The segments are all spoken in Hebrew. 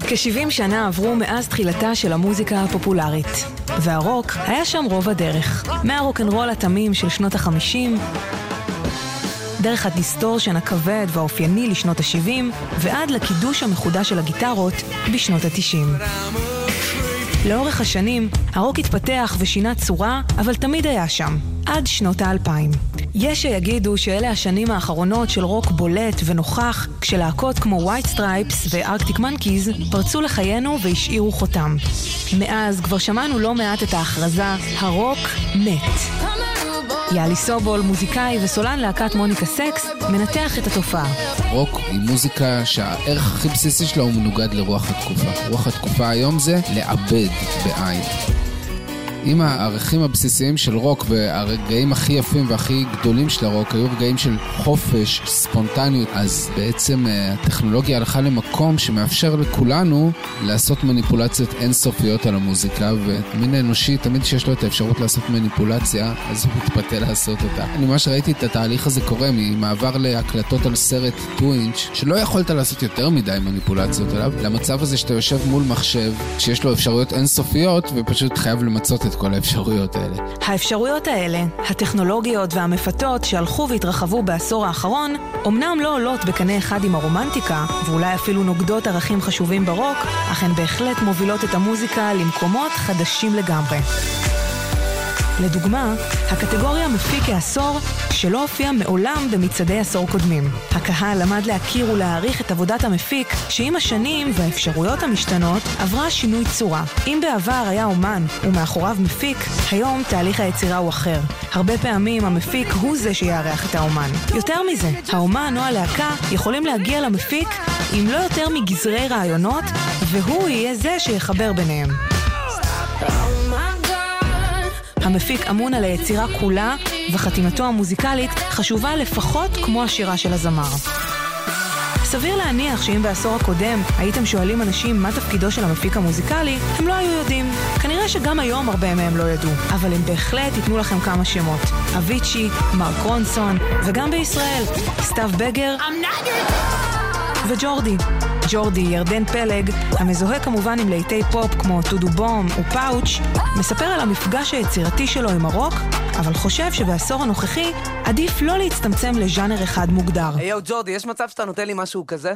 כ-70 שנה עברו מאז תחילתה של המוזיקה הפופולרית, והרוק היה שם רוב הדרך. מהרוקנרול התמים של שנות ה-50, דרך ה distortion הכבד והאופייני לשנות ה-70, ועד לקידוש המחודש של הגיטרות בשנות ה-90. לאורך השנים, הרוק התפתח ושינה צורה, אבל תמיד היה שם, עד שנות האלפיים. יש שיגידו שאלה השנים האחרונות של רוק בולט ונוכח, כשלהקות כמו White Stripes ו Arctic Monkeys פרצו לחיינו והשאירו חותם. מאז כבר שמענו לא מעט את ההכרזה, הרוק מת. יאלי סובול, מוזיקאי וסולן להקת מוניקה סקס, מנתח את התופעה. רוק היא מוזיקה שהערך הכי בסיסי שלה הוא מנוגד לרוח התקופה. רוח התקופה היום זה לעבד בעין. אם הערכים הבסיסיים של רוק והרגעים הכי יפים והכי גדולים של הרוק היו רגעים של חופש, ספונטניות, אז בעצם אה, הטכנולוגיה הלכה למקום שמאפשר לכולנו לעשות מניפולציות אינסופיות על המוזיקה, ומין האנושי, תמיד כשיש לו את האפשרות לעשות מניפולציה, אז הוא מתפתה לעשות אותה. אני ממש ראיתי את התהליך הזה קורה ממעבר להקלטות על סרט 2 אינץ', שלא יכולת לעשות יותר מדי מניפולציות עליו, למצב הזה שאתה יושב מול מחשב, שיש לו אפשרויות אינסופיות, ופשוט חייב למצות את כל האפשרויות האלה. האפשרויות האלה, הטכנולוגיות והמפתות שהלכו והתרחבו בעשור האחרון, אמנם לא עולות בקנה אחד עם הרומנטיקה, ואולי אפילו נוגדות ערכים חשובים ברוק, אך הן בהחלט מובילות את המוזיקה למקומות חדשים לגמרי. לדוגמה, הקטגוריה מפיק כעשור שלא הופיע מעולם במצעדי עשור קודמים. הקהל למד להכיר ולהעריך את עבודת המפיק, שעם השנים והאפשרויות המשתנות, עברה שינוי צורה. אם בעבר היה אומן ומאחוריו מפיק, היום תהליך היצירה הוא אחר. הרבה פעמים המפיק הוא זה שיארח את האומן. יותר מזה, האומן או הלהקה יכולים להגיע למפיק עם לא יותר מגזרי רעיונות, והוא יהיה זה שיחבר ביניהם. המפיק אמון על היצירה כולה, וחתימתו המוזיקלית חשובה לפחות כמו השירה של הזמר. סביר להניח שאם בעשור הקודם הייתם שואלים אנשים מה תפקידו של המפיק המוזיקלי, הם לא היו יודעים. כנראה שגם היום הרבה מהם לא ידעו, אבל הם בהחלט ייתנו לכם כמה שמות. אביצ'י, מרק רונסון, וגם בישראל, סתיו בגר וג'ורדי. ג'ורדי, ירדן פלג, המזוהה כמובן עם להיטי פופ כמו טודו בום ופאוץ', מספר על המפגש היצירתי שלו עם הרוק, אבל חושב שבעשור הנוכחי עדיף לא להצטמצם לז'אנר אחד מוגדר. היי יו ג'ורדי, יש מצב שאתה נותן לי משהו כזה?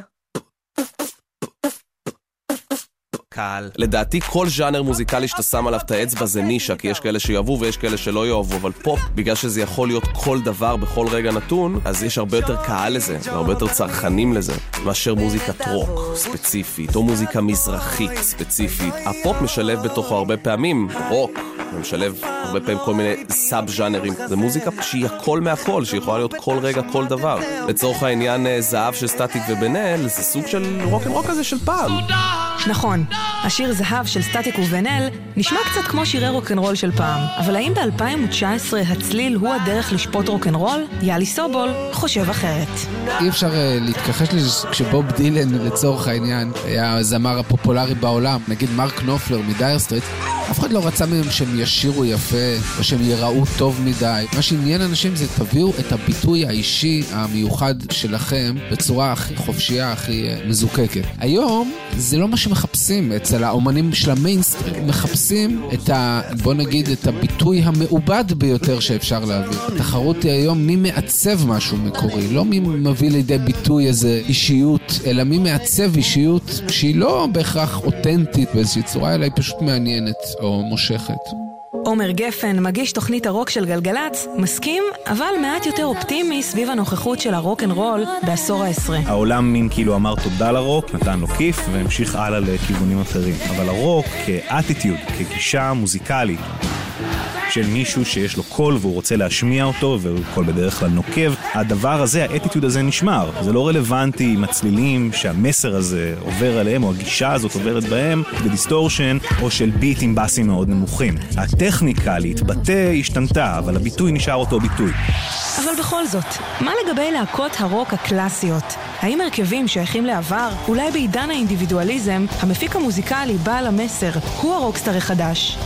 קל. לדעתי כל ז'אנר מוזיקלי שאתה שם עליו את האצבע זה נישה, כי יש כאלה שיאהבו ויש כאלה שלא יאהבו, אבל פופ, בגלל שזה יכול להיות כל דבר בכל רגע נתון, אז יש הרבה יותר קהל לזה, והרבה יותר צרכנים לזה, מאשר מוזיקת רוק ספציפית, או מוזיקה מזרחית ספציפית. הפופ משלב בתוכו הרבה פעמים רוק, ומשלב הרבה פעמים כל מיני sub ז'אנרים. זה מוזיקה שהיא הכל מהכל, שיכולה להיות כל רגע כל דבר. לצורך העניין אה, זהב של סטטיק ובן אל, זה סוג של רוקנרול כזה של פעם. נכון, השיר זהב של סטטיק ובן אל נשמע קצת כמו שירי רוקנרול של פעם, אבל האם ב-2019 הצליל הוא הדרך לשפוט רוקנרול? יאלי סובול חושב אחרת. אי אפשר אה, להתכחש לזה כשבוב דילן לצורך העניין היה הזמר הפופולרי בעולם, נגיד מרק נופלר מ Dire Straits, אף אחד לא רצה מהם שהם ישירו יפה או שהם יראו טוב מדי. מה שעניין אנשים זה תביאו את הביטוי האישי המיוחד שלכם בצורה הכי חופשייה, הכי אה, מזוקקת. היום זה לא מה שמחפשים אצל האומנים של המיינסטרים. מחפשים את ה... בוא נגיד את הביטוי המעובד ביותר שאפשר להביא. התחרות היא היום מי מעצב משהו מקורי, לא מי מביא לידי ביטוי איזה אישיות, אלא מי מעצב אישיות שהיא לא בהכרח אותנטית באיזושהי צורה, אלא היא פשוט מעניינת או מושכת. עומר גפן, מגיש תוכנית הרוק של גלגלצ, מסכים, אבל מעט יותר אופטימי סביב הנוכחות של הרוק אנד רול בעשור העשרה. העולם מין כאילו אמר תודה לרוק, נתן לו כיף והמשיך הלאה לכיוונים אחרים. אבל הרוק כאטיטיוד, כגישה מוזיקלית, של מישהו שיש לו קול והוא רוצה להשמיע אותו והוא קול בדרך כלל נוקב, הדבר הזה, האטיטיוד הזה נשמר. זה לא רלוונטי עם הצלילים שהמסר הזה עובר עליהם, או הגישה הזאת עוברת בהם, ב distortion, או של ביט עם בסים מאוד נמוכים. הטכניקה להתבטא השתנתה, אבל הביטוי נשאר אותו ביטוי. אבל בכל זאת, מה לגבי להקות הרוק הקלאסיות? האם הרכבים שייכים לעבר? אולי בעידן האינדיבידואליזם, המפיק המוזיקלי בעל המסר הוא הרוקסטאר החדש?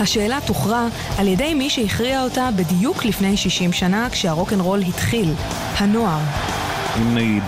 השאלה תוכרע על ידי מי שהכריע אותה בדיוק לפני 60 שנה כשהרוקנרול התחיל, הנוער. אם נגיד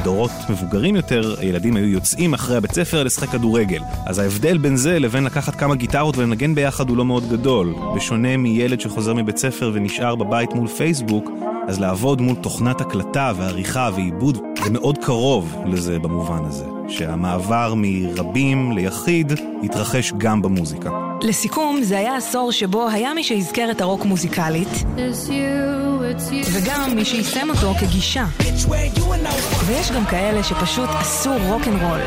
בדורות מבוגרים יותר, הילדים היו יוצאים אחרי הבית ספר לשחק כדורגל. אז ההבדל בין זה לבין לקחת כמה גיטרות ולנגן ביחד הוא לא מאוד גדול. בשונה מילד שחוזר מבית ספר ונשאר בבית מול פייסבוק, אז לעבוד מול תוכנת הקלטה ועריכה ועיבוד זה מאוד קרוב לזה במובן הזה. שהמעבר מרבים ליחיד יתרחש גם במוזיקה. לסיכום, זה היה עשור שבו היה מי שיזכר את הרוק מוזיקלית, וגם מי שיישם אותו כגישה. ויש גם כאלה שפשוט עשו רוקנרול.